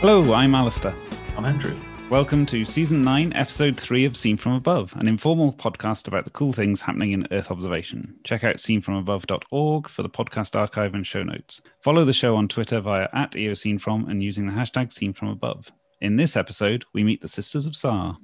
Hello, I'm Alastair. I'm Andrew. Welcome to Season 9, Episode 3 of Scene From Above, an informal podcast about the cool things happening in Earth observation. Check out scenefromabove.org for the podcast archive and show notes. Follow the show on Twitter via at EOSceneFrom and using the hashtag SceneFromAbove. In this episode, we meet the Sisters of SAR.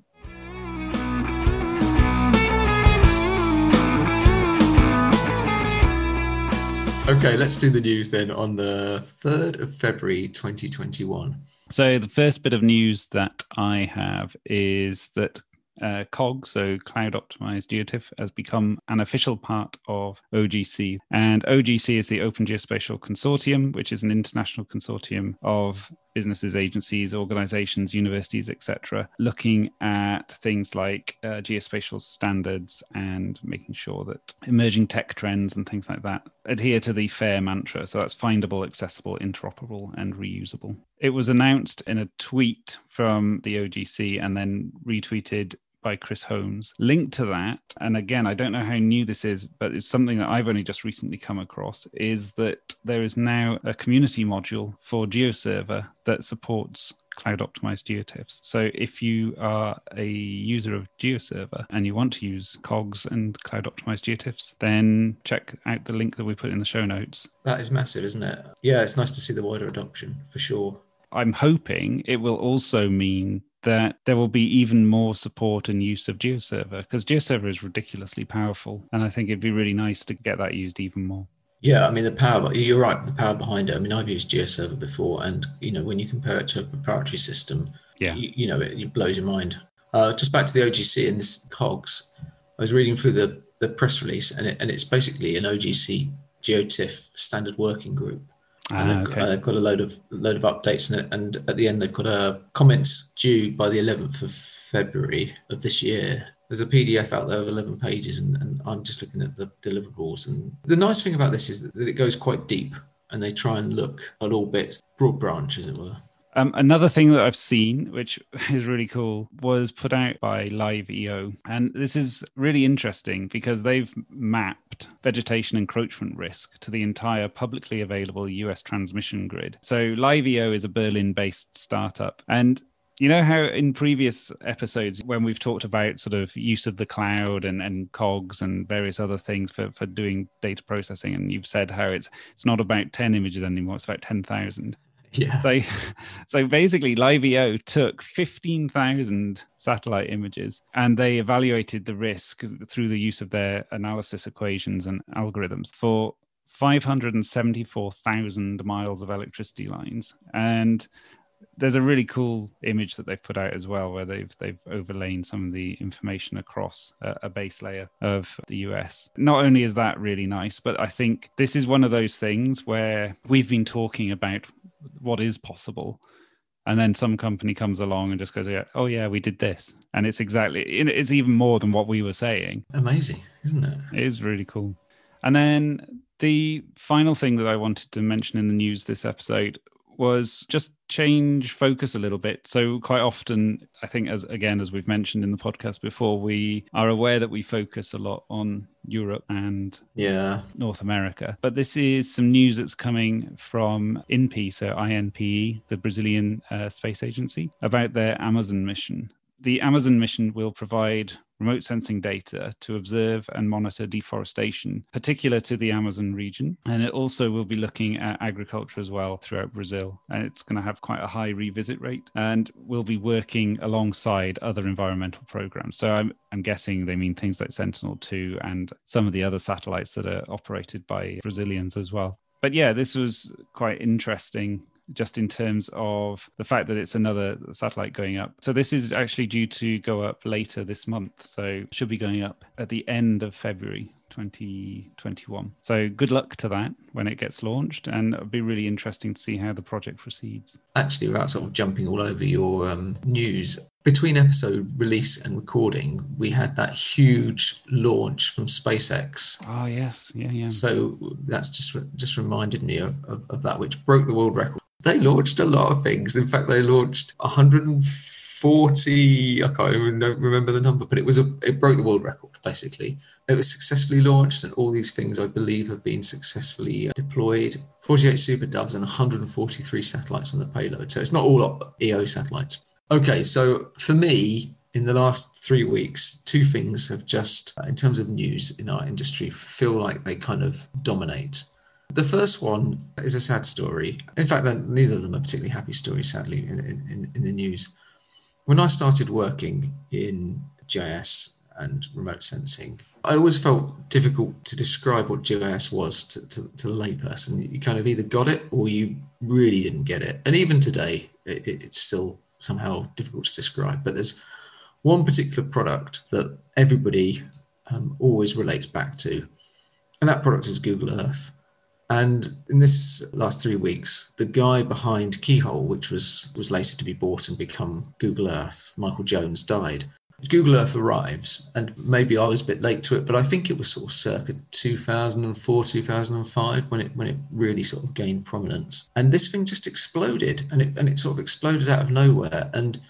Okay, let's do the news then on the 3rd of February 2021. So, the first bit of news that I have is that uh, COG, so Cloud Optimized GeoTIFF, has become an official part of OGC. And OGC is the Open Geospatial Consortium, which is an international consortium of businesses, agencies, organizations, universities, etc., looking at things like uh, geospatial standards and making sure that emerging tech trends and things like that adhere to the FAIR mantra. So that's findable, accessible, interoperable, and reusable. It was announced in a tweet from the OGC and then retweeted by Chris Holmes. Linked to that, and again, I don't know how new this is, but it's something that I've only just recently come across, is that there is now a community module for GeoServer that supports cloud optimized geotiffs. So if you are a user of GeoServer and you want to use COGS and cloud optimized geotiffs, then check out the link that we put in the show notes. That is massive, isn't it? Yeah, it's nice to see the wider adoption for sure. I'm hoping it will also mean that there will be even more support and use of GeoServer because GeoServer is ridiculously powerful. And I think it'd be really nice to get that used even more. Yeah, I mean the power. You're right. The power behind it. I mean, I've used GeoServer before, and you know when you compare it to a proprietary system, yeah, you, you know it, it, blows your mind. Uh, just back to the OGC and this COGS. I was reading through the the press release, and it, and it's basically an OGC GeoTIFF standard working group. Ah, they've, okay. got, they've got a load of load of updates in it, and at the end they've got a comments due by the 11th of February of this year. There's a PDF out there of 11 pages, and, and I'm just looking at the deliverables. And the nice thing about this is that it goes quite deep, and they try and look at all bits, broad branch, as it were. Um, another thing that I've seen, which is really cool, was put out by LiveEO. And this is really interesting because they've mapped vegetation encroachment risk to the entire publicly available US transmission grid. So LiveEO is a Berlin based startup. And you know how in previous episodes, when we've talked about sort of use of the cloud and, and cogs and various other things for, for doing data processing, and you've said how it's it's not about 10 images anymore, it's about 10,000. Yeah. So, so basically, LiveEO took 15,000 satellite images and they evaluated the risk through the use of their analysis equations and algorithms for 574,000 miles of electricity lines. And there's a really cool image that they've put out as well, where they've they've overlain some of the information across a, a, base layer of the US. Not only is that really nice, but I think this is one of those things where we've been talking about what is possible, and then some company comes along and just goes, "Yeah, oh yeah, we did this," and it's exactly it's even more than what we were saying. Amazing, isn't it? It is really cool. And then the final thing that I wanted to mention in the news this episode was just change focus a little bit. So quite often, I think as again as we've mentioned in the podcast before, we are aware that we focus a lot on Europe and yeah North America. But this is some news that's coming from INPE, so INPE, the Brazilian uh, space agency, about their Amazon mission. The Amazon mission will provide remote sensing data to observe and monitor deforestation, particular to the Amazon region. And it also will be looking at agriculture as well throughout Brazil. And it's going to have quite a high revisit rate and we'll be working alongside other environmental programs. So I'm, I'm guessing they mean things like Sentinel 2 and some of the other satellites that are operated by Brazilians as well. But yeah, this was quite interesting just in terms of the fact that it's another satellite going up. So this is actually due to go up later this month. So should be going up at the end of February 2021. So good luck to that when it gets launched, and it'll be really interesting to see how the project proceeds. Actually, without sort of jumping all over your um, news, between episode release and recording, we had that huge launch from SpaceX. Oh yes, yeah, yeah. So that's just just reminded me of, of, of that, which broke the world record. They launched a lot of things. In fact, they launched 140. I can't even remember the number, but it was a, it broke the world record basically. It was successfully launched, and all these things I believe have been successfully uh, deployed. 48 Super Doves and 143 satellites on the payload. So it's not all EO satellites. Okay, so for me, in the last three weeks, two things have just, uh, in terms of news in our industry, feel like they kind of dominate. The first one is a sad story. In fact, neither of them are particularly happy stories, sadly, in, in, in the news. When I started working in GIS and remote sensing, I always felt difficult to describe what GIS was to, to, to the layperson. You kind of either got it or you really didn't get it. And even today, it, it's still somehow difficult to describe. But there's one particular product that everybody um, always relates back to, and that product is Google Earth. And in this last three weeks, the guy behind Keyhole, which was was later to be bought and become Google Earth, Michael Jones, died. Google Earth arrives, and maybe I was a bit late to it, but I think it was sort of circa 2004, 2005 when it when it really sort of gained prominence. And this thing just exploded, and it and it sort of exploded out of nowhere. And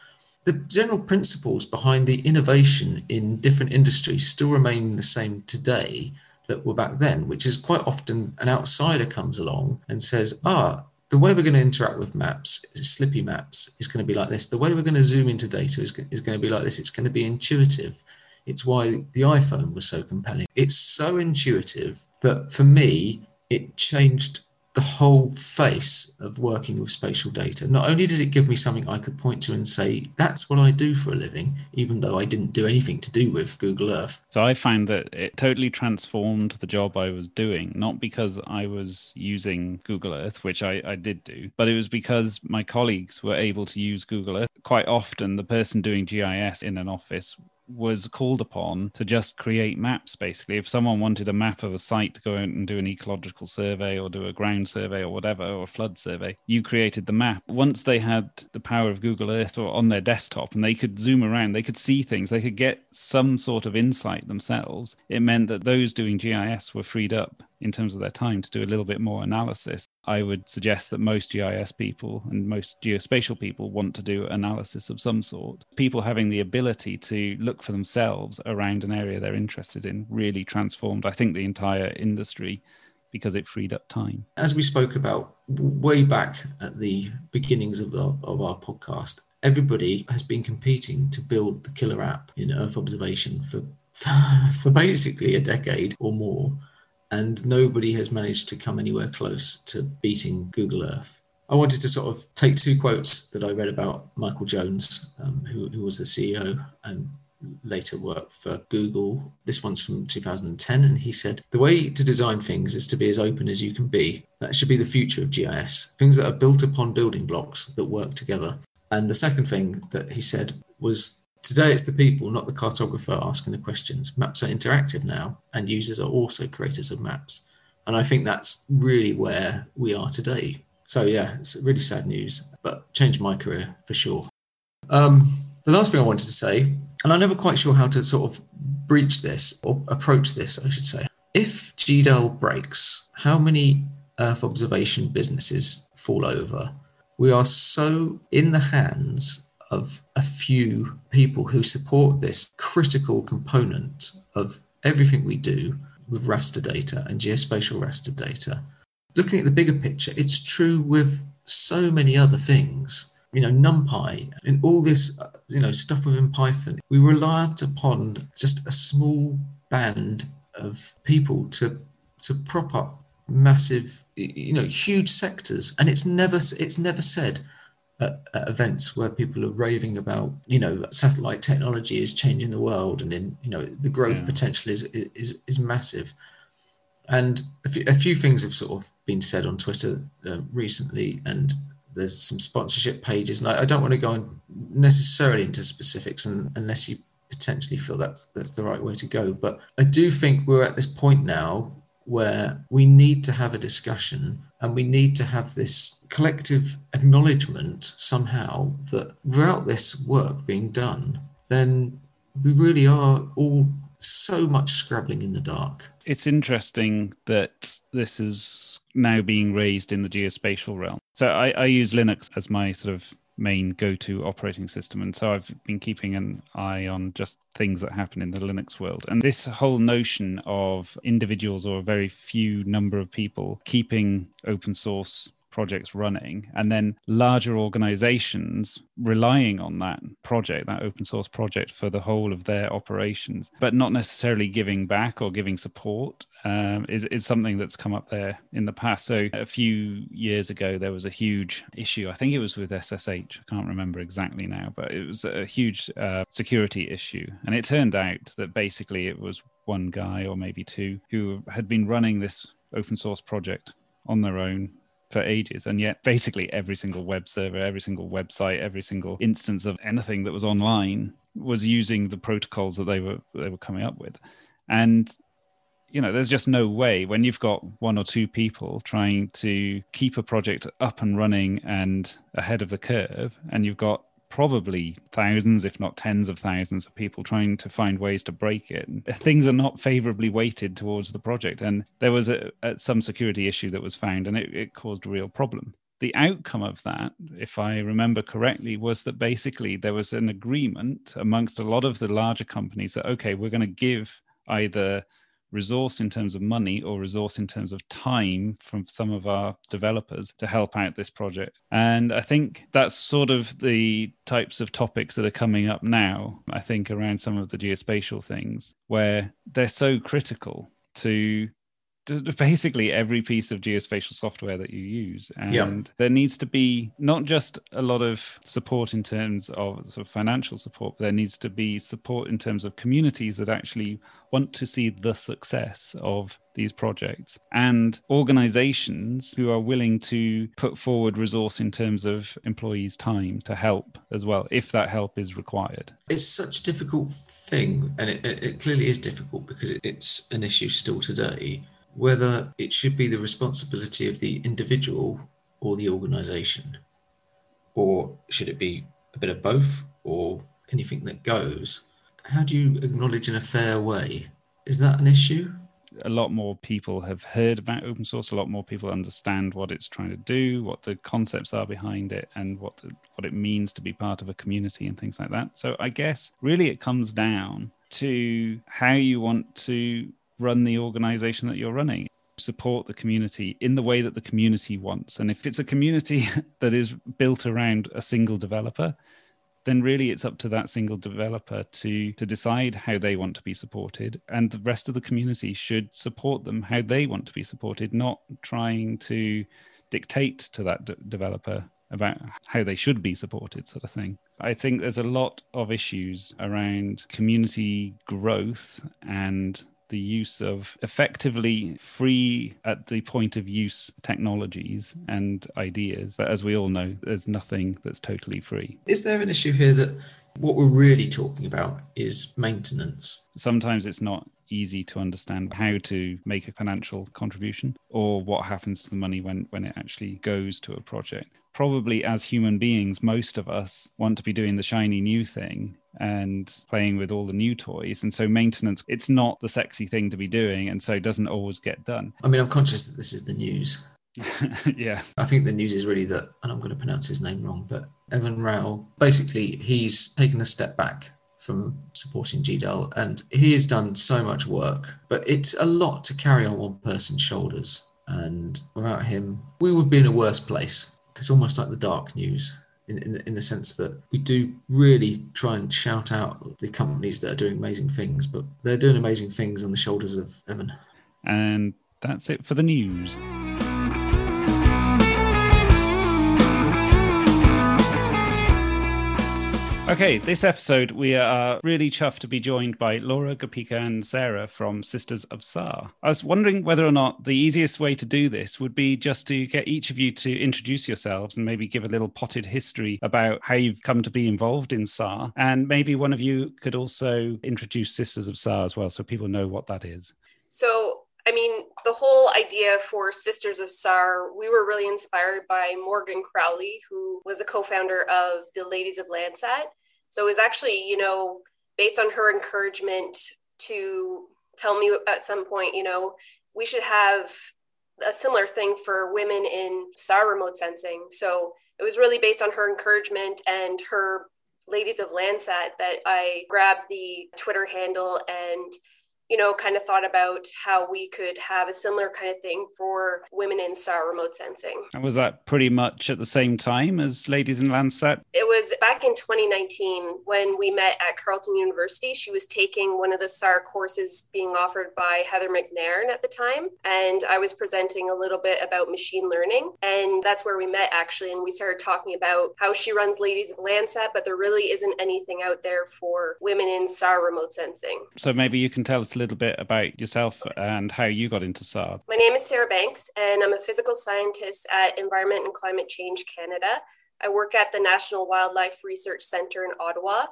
the general principles behind the innovation in different industries still remain the same today that were back then, which is quite often an outsider comes along and says, ah, the way we're going to interact with maps, slippy maps, is going to be like this. The way we're going to zoom into data is, is going to be like this. It's going to be intuitive. It's why the iPhone was so compelling. It's so intuitive that for me, it changed the whole face of working with spatial data. Not only did it give me something I could point to and say, that's what I do for a living, even though I didn't do anything to do with Google Earth. So I found that it totally transformed the job I was doing, not because I was using Google Earth, which I, I did do, but it was because my colleagues were able to use Google Earth. Quite often, the person doing GIS in an office was called upon to just create maps basically. If someone wanted a map of a site to go out and do an ecological survey or do a ground survey or whatever or a flood survey you created the map. Once they had the power of google earth or on their desktop and they could zoom around they could see things they could get some sort of insight themselves it meant that those doing gis were freed up in terms of their time to do a little bit more analysis. I would suggest that most GIS people and most geospatial people want to do analysis of some sort. People having the ability to look for themselves around an area they're interested in really transformed, I think, the entire industry because it freed up time. As we spoke about way back at the beginnings of our, of our podcast, everybody has been competing to build the killer app in Earth observation for for basically a decade or more and nobody has managed to come anywhere close to beating Google Earth. I wanted to sort of take two quotes that I read about Michael Jones, um, who, who was the CEO and later worked for Google. This one's from 2010, and he said, The way to design things is to be as open as you can be. That should be the future of GIS. Things that are built upon building blocks that work together. And the second thing that he said was Today, it's the people, not the cartographer, asking the questions. Maps are interactive now, and users are also creators of maps. And I think that's really where we are today. So, yeah, it's really sad news, but changed my career for sure. Um, the last thing I wanted to say, and I'm never quite sure how to sort of breach this or approach this, I should say. If GDAL breaks, how many Earth observation businesses fall over? We are so in the hands of a few people who support this critical component of everything we do with raster data and geospatial raster data. Looking at the bigger picture, it's true with so many other things. You know, NumPy and all this, you know, stuff within Python. We relied upon just a small band of people to to prop up massive, you know, huge sectors, and it's never it's never said at, at, events where people are raving about, you know, satellite technology is changing the world, and in you know the growth yeah. potential is is is massive. And a few, a few things have sort of been said on Twitter uh, recently, and there's some sponsorship pages, and I, I don't want to go on necessarily into specifics, and, unless you potentially feel that's that's the right way to go. But I do think we're at this point now where we need to have a discussion and we need to have this collective acknowledgement somehow that without this work being done, then we really are all so much scrabbling in the dark. It's interesting that this is now being raised in the geospatial realm. So I, I use Linux as my sort of main go-to operating system. And so i've been keeping an eye on just things that happen in the linux world. And this whole notion of individuals or a very few number of people keeping open source projects running and then larger organizations relying on that project that open source project for the whole of their operations but not necessarily giving back or giving support um, is, is something that's come up there in the past. So a few years ago, there was a huge issue. I think it was with SSH. I can't remember exactly now, but it was a huge uh, security issue. And it turned out that basically it was one guy or maybe two who had been running this open source project on their own for ages and yet basically every single web server every single website every single instance of anything that was online was using the protocols that they were they were coming up with. And you know there's just no way when you've got one or two people trying to keep a project up and running and ahead of the curve and you've got probably thousands if not tens of thousands of people trying to find ways to break it. Things are not favorably weighted towards the project and there was a, a some security issue that was found and it, it caused a real problem. The outcome of that, if I remember correctly, was that basically there was an agreement amongst a lot of the larger companies that, okay, we're going to give either resource in terms of money or resource in terms of time from some of our developers to help out this project. And I think that's sort of the types of topics that are coming up now, I think, around some of the geospatial things, where they're so critical to basically every piece of geospatial software that you use. And there needs to be not just a lot of support in terms of sort of financial support but there needs to be support in terms of communities that actually want to see the success of these projects. And organizations who are willing to put forward resource in terms of employees time to help as well if that help is required. It's such a difficult thing and it, it clearly is difficult because it's an issue still today whether it should be the responsibility of the individual or the organization, or should it be a bit of both, or anything that goes. How do you acknowledge in a fair way? Is that an issue? a lot more people have heard about open source a lot more people understand what it's trying to do what the concepts are behind it and what the, what it means to be part of a community and things like that so i guess really it comes down to how you want to run the organization that you're running. Support the community in the way that the community wants. And if it's a community that is built around a single developer then really it's up to that single developer to to decide how they want to be supported. And the rest of the community should support them how they want to be supported not trying to dictate to that d- developer about how they should be supported sort of thing. I think there's a lot of issues around community growth and the use of effectively free at the point of use technologies and ideas. But as we all know, there's nothing that's totally free. Is there an issue here that what we're really talking about is maintenance? Sometimes it's not easy to understand how to make a financial contribution or what happens to the money when, when it actually goes to a project. Probably as human beings, most of us want to be doing the shiny new thing and playing with all the new toys. And so maintenance, it's not the sexy thing to be doing. And so it doesn't always get done. I mean, I'm conscious that this is the news. yeah. I think the news is really that, and I'm going to pronounce his name wrong, but Evan Rao, basically, he's taken a step back from supporting GDAL and he has done so much work, but it's a lot to carry on one person's shoulders. And without him, we would be in a worse place. It's almost like the dark news in, in, in, the sense that we do really try and shout out the companies that are doing amazing things, but they're doing amazing things on the shoulders of Evan. And that's it for the news. Okay, this episode we are really chuffed to be joined by Laura, Gopika, and Sarah from Sisters of SAR. I was wondering whether or not the easiest way to do this would be just to get each of you to introduce yourselves and maybe give a little potted history about how you've come to be involved in SAR. And maybe one of you could also introduce Sisters of SAR as well so people know what that is. So, I mean, the whole idea for Sisters of SAR, we were really inspired by Morgan Crowley, who was a co founder of the Ladies of Landsat. So it was actually, you know, based on her encouragement to tell me at some point, you know, we should have a similar thing for women in SAR remote sensing. So it was really based on her encouragement and her Ladies of Landsat that I grabbed the Twitter handle and you know, kind of thought about how we could have a similar kind of thing for women in SAR remote sensing. And was that pretty much at the same time as Ladies in Landsat? It was back in 2019 when we met at Carleton University. She was taking one of the SAR courses being offered by Heather McNairn at the time. And I was presenting a little bit about machine learning. And that's where we met actually. And we started talking about how she runs Ladies of Landsat, but there really isn't anything out there for women in SAR remote sensing. So maybe you can tell us a little bit about yourself and how you got into SAR. My name is Sarah Banks, and I'm a physical scientist at Environment and Climate Change Canada. I work at the National Wildlife Research Centre in Ottawa,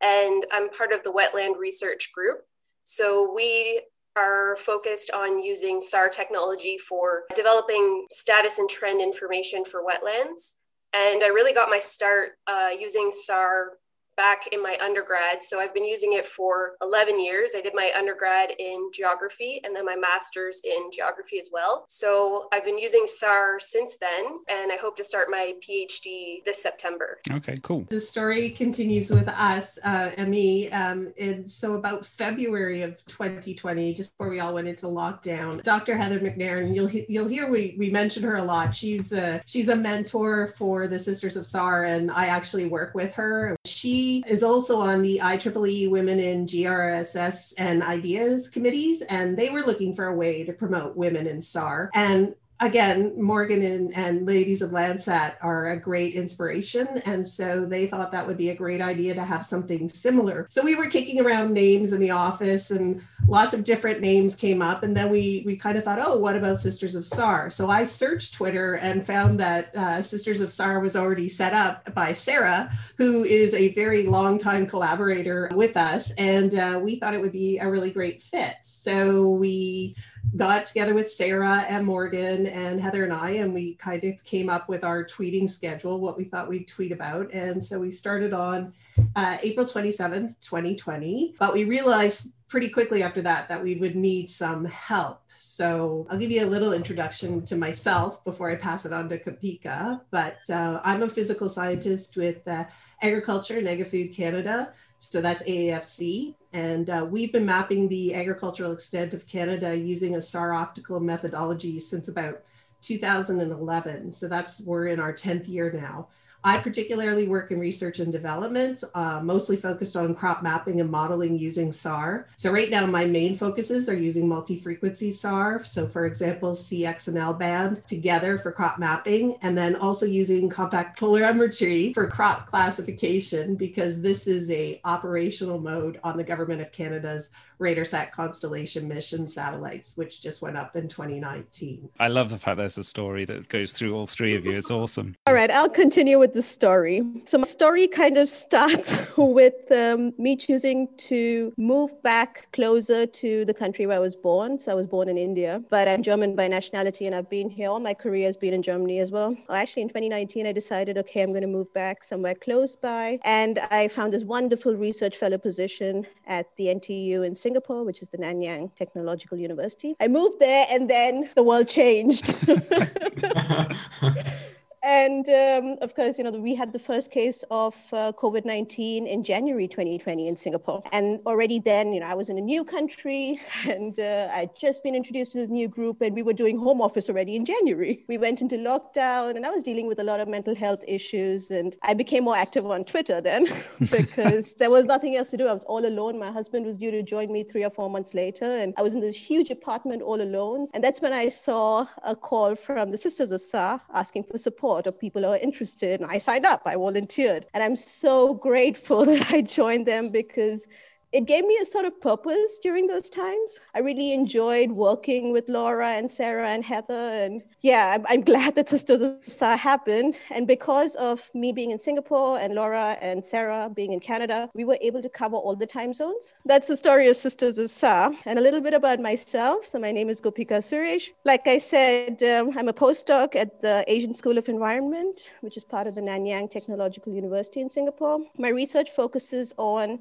and I'm part of the Wetland Research Group. So we are focused on using SAR technology for developing status and trend information for wetlands. And I really got my start uh, using SAR back in my undergrad. So I've been using it for 11 years. I did my undergrad in geography and then my master's in geography as well. So I've been using SAR since then, and I hope to start my PhD this September. Okay, cool. The story continues with us uh, and me. Um, and so about February of 2020, just before we all went into lockdown, Dr. Heather McNairn, you'll you'll hear we we mention her a lot. She's a, she's a mentor for the Sisters of SAR, and I actually work with her. She is also on the IEEE Women in GRSS and Ideas committees, and they were looking for a way to promote women in SAR. And again, Morgan and, and Ladies of Landsat are a great inspiration. And so they thought that would be a great idea to have something similar. So we were kicking around names in the office and lots of different names came up. And then we, we kind of thought, oh, what about Sisters of SAR? So I searched Twitter and found that uh, Sisters of SAR was already set up by Sarah, who is a very long time collaborator with us. And uh, we thought it would be a really great fit. So we got together with Sarah and Morgan and Heather and I, and we kind of came up with our tweeting schedule, what we thought we'd tweet about. And so we started on uh, April 27th, 2020. But we realized pretty quickly after that that we would need some help. So I'll give you a little introduction to myself before I pass it on to Gopika. But uh, I'm a physical scientist with uh, Agriculture and Agri-Food Canada. So that's AAFC. And uh, we've been mapping the agricultural extent of Canada using a SAR optical methodology since about 2011. So that's, we're in our 10th year now. I particularly work in research and development, uh, mostly focused on crop mapping and modeling using SAR. So right now, my main focuses are using multi-frequency SAR. So for example, CX and L band together for crop mapping, and then also using compact polarimetry for crop classification, because this is a operational mode on the Government of Canada's RADARSAT constellation mission satellites, which just went up in 2019. I love the fact there's a story that goes through all three of you. It's awesome. All right, I'll continue with the story. So my story kind of starts with um, me choosing to move back closer to the country where I was born. So I was born in India, but I'm German by nationality and I've been here. All my career has been in Germany as well. Actually, in 2019, I decided, okay, I'm going to move back somewhere close by. And I found this wonderful research fellow position at the NTU in Singapore, which is the Nanyang Technological University. I moved there and then the world changed. And um, of course, you know, we had the first case of uh, COVID 19 in January 2020 in Singapore. And already then, you know, I was in a new country and uh, I'd just been introduced to this new group and we were doing home office already in January. We went into lockdown and I was dealing with a lot of mental health issues. And I became more active on Twitter then because there was nothing else to do. I was all alone. My husband was due to join me three or four months later. And I was in this huge apartment all alone. And that's when I saw a call from the Sisters of SAR asking for support of people who are interested. And I signed up, I volunteered. And I'm so grateful that I joined them because it gave me a sort of purpose during those times. I really enjoyed working with Laura and Sarah and Heather. And yeah, I'm, I'm glad that Sisters of SAR happened. And because of me being in Singapore and Laura and Sarah being in Canada, we were able to cover all the time zones. That's the story of Sisters of SAR. And a little bit about myself. So my name is Gopika Suresh. Like I said, um, I'm a postdoc at the Asian School of Environment, which is part of the Nanyang Technological University in Singapore. My research focuses on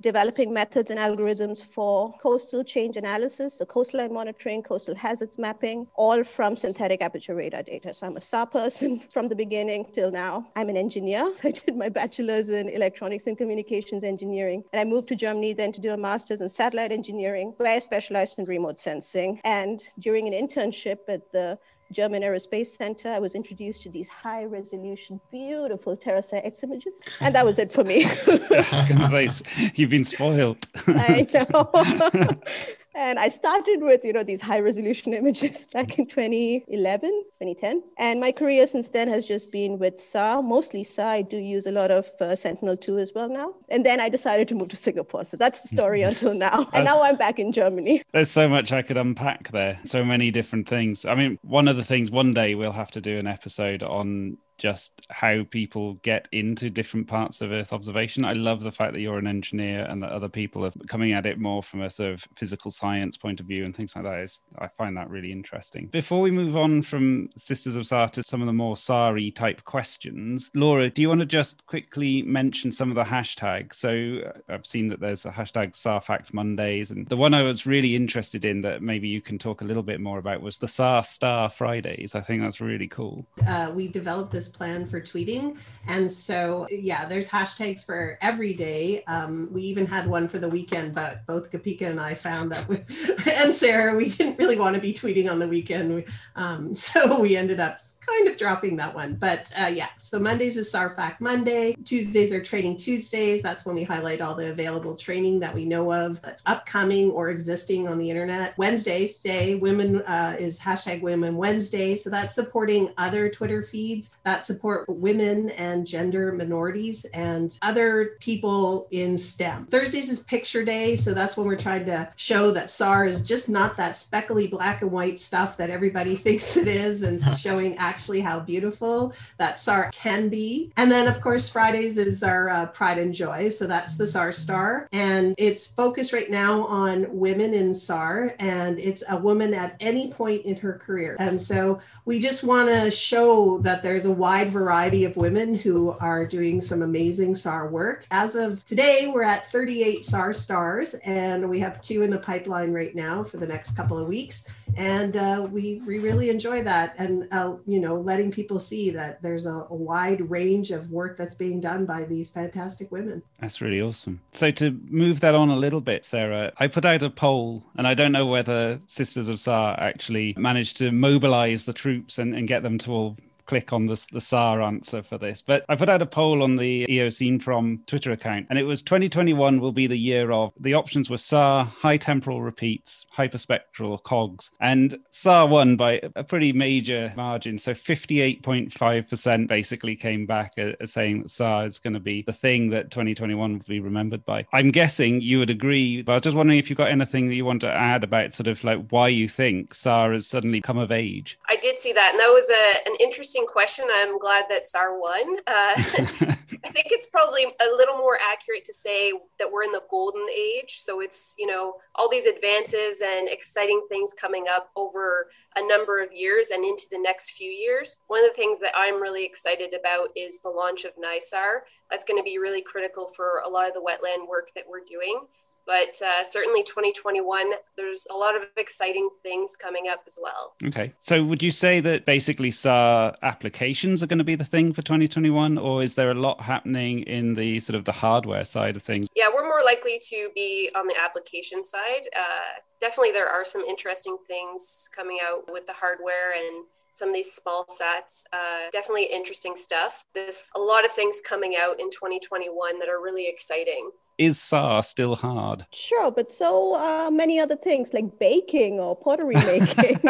developing methods and algorithms for coastal change analysis, the coastline monitoring, coastal hazards mapping, all from synthetic aperture radar data. So I'm a SAR person from the beginning till now. I'm an engineer. I did my bachelor's in electronics and communications engineering. And I moved to Germany then to do a master's in satellite engineering, where I specialized in remote sensing. And during an internship at the German Aerospace Center, I was introduced to these high resolution, beautiful TerraSAR-X images. And that was it for me. you've been spoiled. I know. And I started with, you know, these high resolution images back in 2011, 2010. And my career since then has just been with SAR, mostly SAR. I do use a lot of uh, Sentinel-2 as well now. And then I decided to move to Singapore. So that's the story until now. And now I'm back in Germany. There's so much I could unpack there. So many different things. I mean, one of the things one day we'll have to do an episode on just how people get into different parts of Earth observation. I love the fact that you're an engineer and that other people are coming at it more from a sort of physical science point of view and things like that. Is I find that really interesting. Before we move on from Sisters of SAR to some of the more SARI type questions, Laura, do you want to just quickly mention some of the hashtags? So uh, I've seen that there's a hashtag SAR Fact Mondays, and the one I was really interested in that maybe you can talk a little bit more about was the SAR Star Fridays. I think that's really cool. Uh, we developed this plan for tweeting. And so, yeah, there's hashtags for every day. Um, we even had one for the weekend, but both Gopika and I found that with, and Sarah, we didn't really want to be tweeting on the weekend. Um, so we ended up kind of dropping that one. But uh, yeah, so Mondays is SAR Fact Monday. Tuesdays are Training Tuesdays. That's when we highlight all the available training that we know of that's upcoming or existing on the internet. Wednesdays, Day Women uh, is hashtag Women Wednesday. So that's supporting other Twitter feeds that support women and gender minorities and other people in STEM. Thursdays is Picture Day. So that's when we're trying to show that SAR is just not that speckly black and white stuff that everybody thinks it is and showing actually how beautiful that SAR can be. And then, of course, Fridays is our uh, Pride and Joy. So that's the SAR Star. And it's focused right now on women in SAR, and it's a woman at any point in her career. And so we just want to show that there's a wide variety of women who are doing some amazing SAR work. As of today, we're at 38 SAR stars, and we have two in the pipeline right now for the next couple of weeks. And uh, we, we really enjoy that. And, uh, you know, know, letting people see that there's a, a, wide range of work that's being done by these fantastic women. That's really awesome. So to move that on a little bit, Sarah, I put out a poll, and I don't know whether Sisters of SAR actually managed to mobilize the troops and, and get them to all click on the, the SAR answer for this. But I put out a poll on the EO Scene From Twitter account, and it was 2021 will be the year of the options were SAR, high temporal repeats, hyperspectral, COGS. And SAR won by a pretty major margin. So 58.5% basically came back uh, as saying that SAR is going to be the thing that 2021 will be remembered by. I'm guessing you would agree, but I was just wondering if you've got anything that you want to add about sort of like why you think SAR has suddenly come of age. I did see that, and that was a, an interesting interesting question. I'm glad that SAR won. Uh, I think it's probably a little more accurate to say that we're in the golden age. So it's, you know, all these advances and exciting things coming up over a number of years and into the next few years. One of the things that I'm really excited about is the launch of NISAR. That's going to be really critical for a lot of the wetland work that we're doing but uh, certainly 2021 there's a lot of exciting things coming up as well. Okay. So would you say that basically SAR applications are going to be the thing for 2021 or is there a lot happening in the sort of the hardware side of things? Yeah we're more likely to be on the application side. Uh, definitely there are some interesting things coming out with the hardware and some of these small sats. Uh, definitely interesting stuff. There's a lot of things coming out in 2021 that are really exciting is SAR still hard? Sure, but so uh, many other things like baking or pottery making.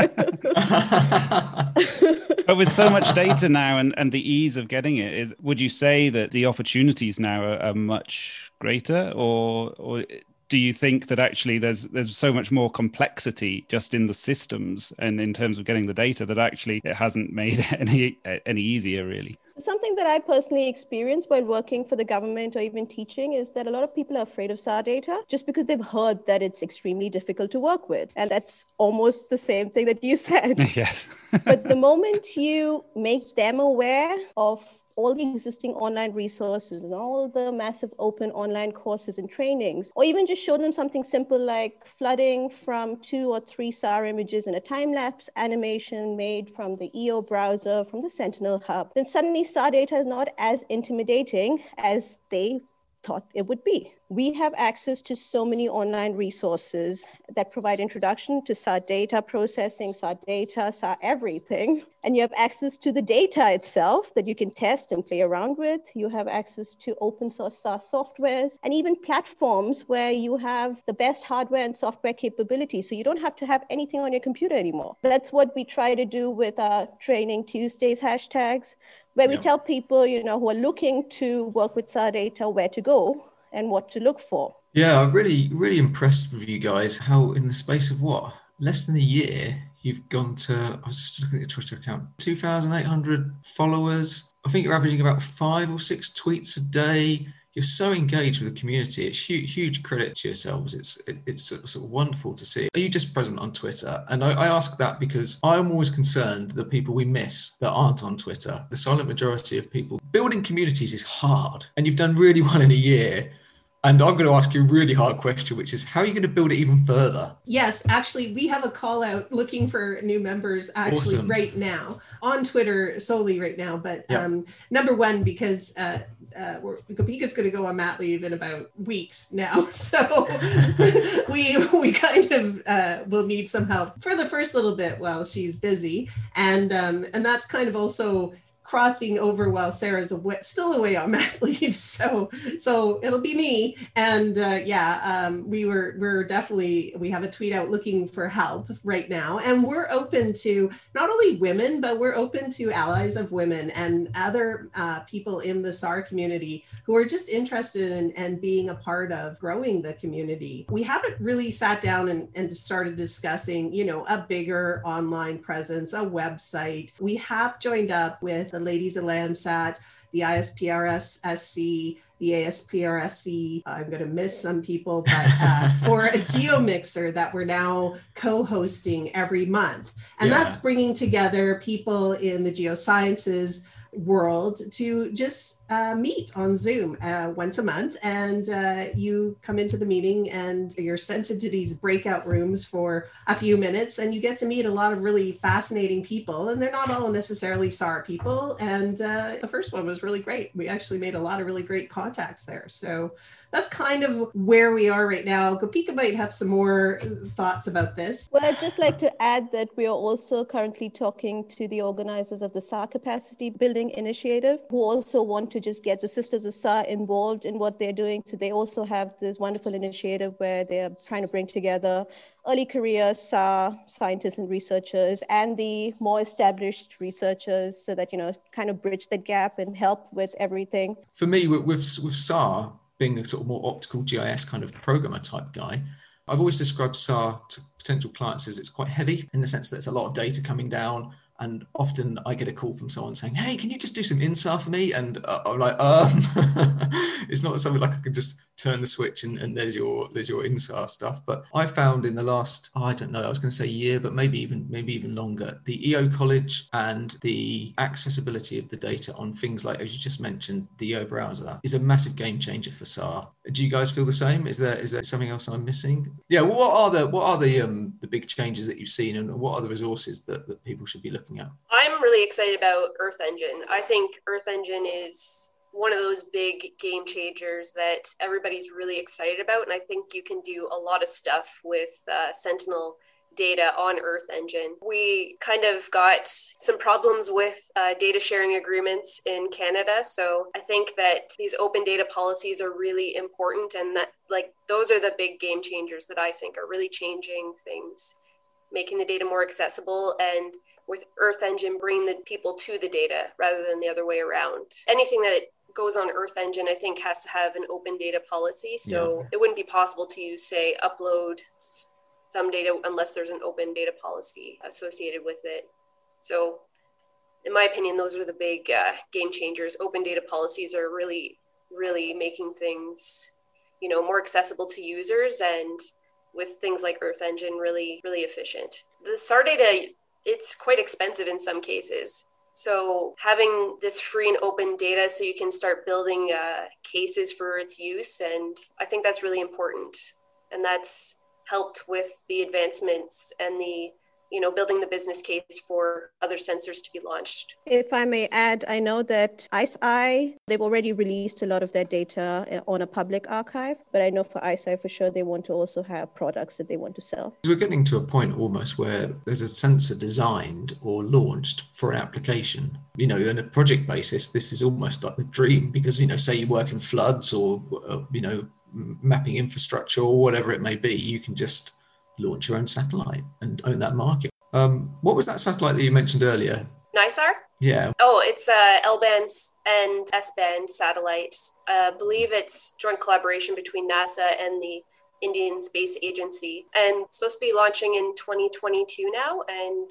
but with so much data now and, and the ease of getting it, is would you say that the opportunities now are, are much greater, or or do you think that actually there's there's so much more complexity just in the systems and in terms of getting the data that actually it hasn't made any any easier really? Something that I personally experienced while working for the government or even teaching is that a lot of people are afraid of SAR data just because they've heard that it's extremely difficult to work with. And that's almost the same thing that you said. Yes. but the moment you make them aware of all the existing online resources and all the massive open online courses and trainings, or even just show them something simple like flooding from two or three SAR images in a time lapse animation made from the EO browser from the Sentinel Hub, then suddenly SAR data is not as intimidating as they thought it would be. We have access to so many online resources that provide introduction to SAR data processing, SAR data, SAR everything. And you have access to the data itself that you can test and play around with. You have access to open source SAR softwares and even platforms where you have the best hardware and software capabilities. So you don't have to have anything on your computer anymore. That's what we try to do with our Training Tuesdays hashtags where we tell people, you know, who are looking to work with SAR data where to go and what to look for. Yeah, I'm really, really impressed with you guys. How in the space of what less than a year, you've gone to. I was just looking at your Twitter account, 2,800 followers. I think you're averaging about five or six tweets a day you're so engaged with the community. It's huge, huge credit to yourselves. It's it, it's sort of wonderful to see. Are you just present on Twitter? And I, I ask that because I'm always concerned the people we miss that aren't on Twitter. The silent majority of people building communities is hard, and you've done really well in a year. And I'm going to ask you a really hard question, which is how are you going to build it even further? Yes, actually, we have a call out looking for new members actually awesome. right now on Twitter solely right now. But yeah. um, number one, because uh, uh, Gopika's going to go on mat leave in about weeks now, so we we kind of uh, will need some help for the first little bit while she's busy, and um, and that's kind of also crossing over while Sarah's away, still away on mat leave. So, so it'll be me. And uh, yeah, um, we were we're definitely we have a tweet out looking for help right now, and we're open to not only women, but we're open to allies of women and other uh, people in the SAR community who are just interested in and being a part of growing the community. We haven't really sat down and, and started discussing, you know, a bigger online presence, a website. We have joined up with the ladies of Landsat, the ISPRS SC, the ASPRSC. I'm going to miss some people, but uh, for a GeoMixer that we're now co hosting every month. And yeah. that's bringing together people in the geosciences world to just uh, meet on Zoom uh, once a month. And uh, you come into the meeting and you're sent into these breakout rooms for a few minutes and you get to meet a lot of really fascinating people. And they're not all necessarily SAR people. And uh, the first one was really great. We actually made a lot of really great contacts there. So that's kind of where we are right now. Gopika might have some more thoughts about this. Well, I'd just like to add that we are also currently talking to the organizers of the SAR Capacity Building Initiative, who also want to just get the Sisters of SAR involved in what they're doing. So they also have this wonderful initiative where they're trying to bring together early career SAR scientists and researchers and the more established researchers so that, you know, kind of bridge the gap and help with everything. For me, with, with, with SAR, being a sort of more optical GIS kind of programmer type guy, I've always described SAR to potential clients as it's quite heavy in the sense that it's a lot of data coming down. And often I get a call from someone saying, "Hey, can you just do some INSAR for me?" And uh, I'm like, um, it's not something like I can just turn the switch and, and there's your there's your INSAR stuff. But I found in the last oh, I don't know I was going to say year, but maybe even maybe even longer, the EO College and the accessibility of the data on things like as you just mentioned, the EO browser is a massive game changer for SAR. Do you guys feel the same? Is there is there something else I'm missing? Yeah, what are the what are the um the big changes that you've seen and what are the resources that, that people should be looking at? I'm really excited about Earth Engine. I think Earth Engine is one of those big game changers that everybody's really excited about. And I think you can do a lot of stuff with uh, Sentinel data on Earth Engine. We kind of got some problems with uh, data sharing agreements in Canada. So I think that these open data policies are really important and that like those are the big game changers that I think are really changing things, making the data more accessible and with Earth Engine bringing the people to the data rather than the other way around. Anything that goes on Earth Engine, I think, has to have an open data policy. So yeah. it wouldn't be possible to use, say, upload some data unless there's an open data policy associated with it. So, in my opinion, those are the big uh, game changers. Open data policies are really, really making things, you know, more accessible to users and with things like Earth Engine really, really efficient. The SAR data, it's quite expensive in some cases. So having this free and open data so you can start building uh, cases for its use. And I think that's really important. And that's helped with the advancements and the you know, building the business case for other sensors to be launched. If I may add, I know that ICEYE, they've already released a lot of their data eh, on a public archive, but I know for ICEYE for sure they want to also have products that they want to sell. We're getting to a point almost where there's a sensor designed or launched for an application. You know, on a project basis, this is almost like the dream because, you know, say you work in floods or, uh, you know, mapping infrastructure or whatever it may be, you can just launch your own satellite and own that market. Um, what was that satellite that you mentioned earlier? NISAR? Yeah. Oh, it's a L band and S band satellite. I believe it's joint collaboration between NASA and the Indian Space Agency, and supposed to be launching in 2022 now, and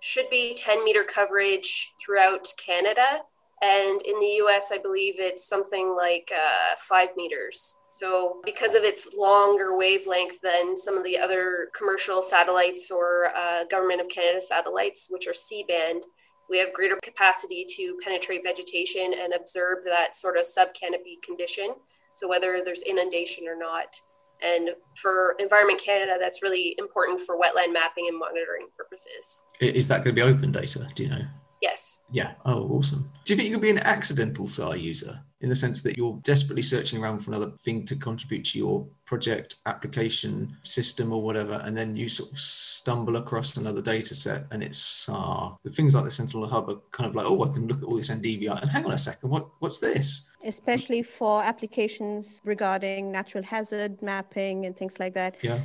should be 10 meter coverage throughout Canada. And in the US, I believe it's something like uh, five meters. So, because of its longer wavelength than some of the other commercial satellites or uh, Government of Canada satellites, which are C band, we have greater capacity to penetrate vegetation and observe that sort of sub canopy condition. So, whether there's inundation or not. And for Environment Canada, that's really important for wetland mapping and monitoring purposes. Is that going to be open data? Do you know? Yes. Yeah. Oh, awesome. Do you think you could be an accidental SAR user in the sense that you're desperately searching around for another thing to contribute to your project application system or whatever, and then you sort of stumble across another data set and it's SAR? The things like the Sentinel Hub are kind of like, oh, I can look at all this NDVI and hang on a second, what what's this? Especially for applications regarding natural hazard mapping and things like that. Yeah.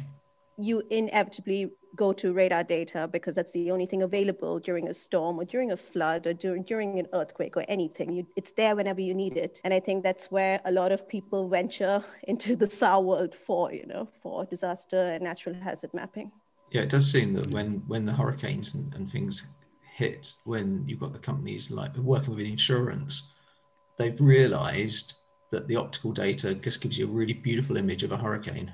You inevitably go to radar data because that's the only thing available during a storm or during a flood or during, during an earthquake or anything. You, it's there whenever you need it. And I think that's where a lot of people venture into the SAR world for, you know, for disaster and natural hazard mapping. Yeah, it does seem that when when the hurricanes and, and things hit, when you've got the companies like working with insurance, they've realized that the optical data just gives you a really beautiful image of a hurricane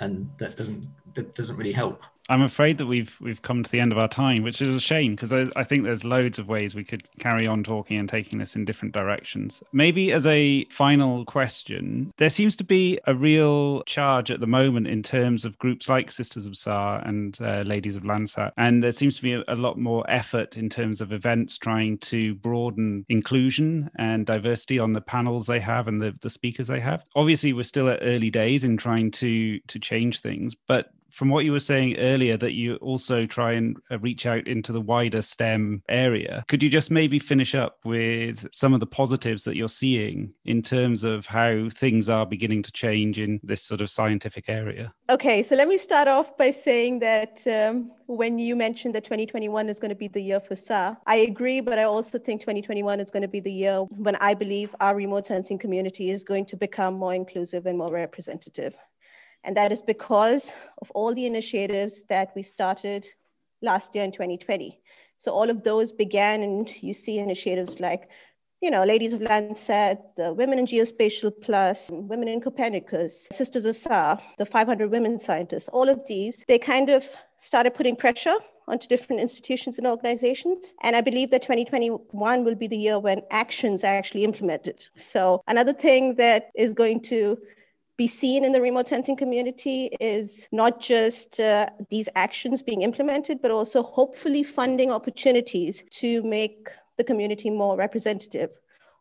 and that doesn't that doesn't really help I'm afraid that we've we've come to the end of our time, which is a shame because I think there's loads of ways we could carry on talking and taking this in different directions. Maybe as a final question, there seems to be a real charge at the moment in terms of groups like Sisters of SAR and uh, Ladies of Landsat, and there seems to be a, a lot more effort in terms of events trying to broaden inclusion and diversity on the panels they have and the, the speakers they have. Obviously, we're still at early days in trying to to change things, but from what you were saying earlier that you also try and uh, reach out into the wider STEM area. Could you just maybe finish up with some of the positives that you're seeing in terms of how things are beginning to change in this sort of scientific area? Okay, so let me start off by saying that um, when you mentioned that 2021 is going to be the year for SAR, I agree, but I also think 2021 is going to be the year when I believe our remote sensing community is going to become more inclusive and more representative. And that is because of all the initiatives that we started last year in 2020. So all of those began, and you see initiatives like, you know, Ladies of Landsat, the Women in Geospatial Plus, Women in Copernicus, Sisters of SAR, the 500 Women Scientists, all of these, they kind of started putting pressure onto different institutions and organizations. And I believe that 2021 will be the year when actions are actually implemented. So another thing that is going to be seen in the remote sensing community is not just uh, these actions being implemented, but also hopefully funding opportunities to make the community more representative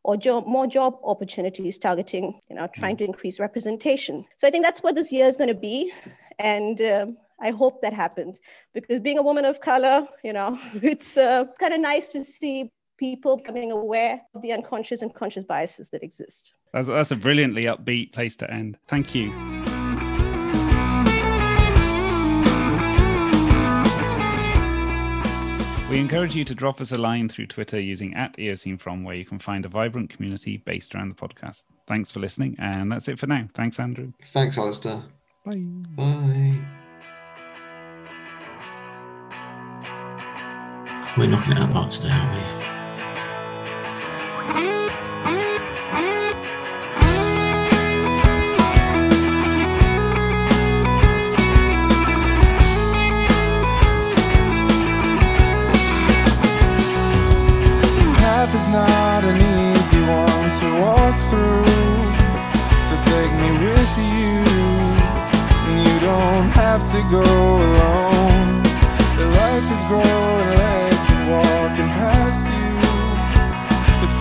or job, more job opportunities targeting, you know, trying to increase representation. So I think that's what this year is going to be. And um, I hope that happens because being a woman of color, you know, it's uh, kind of nice to see people becoming aware of the unconscious and conscious biases that exist. That's, that's a brilliantly upbeat place to end. Thank you. We encourage you to drop us a line through Twitter using at EOSceneFrom, where you can find a vibrant community based around the podcast. Thanks for listening, and that's it for now. Thanks, Andrew. Thanks, Alastair. Bye. Bye. We're knocking it out of the park today, aren't we? Have to go alone. The life is growing legs and walking past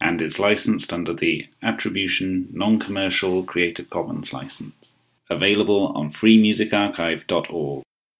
and is licensed under the Attribution Non Commercial Creative Commons license. Available on freemusicarchive.org.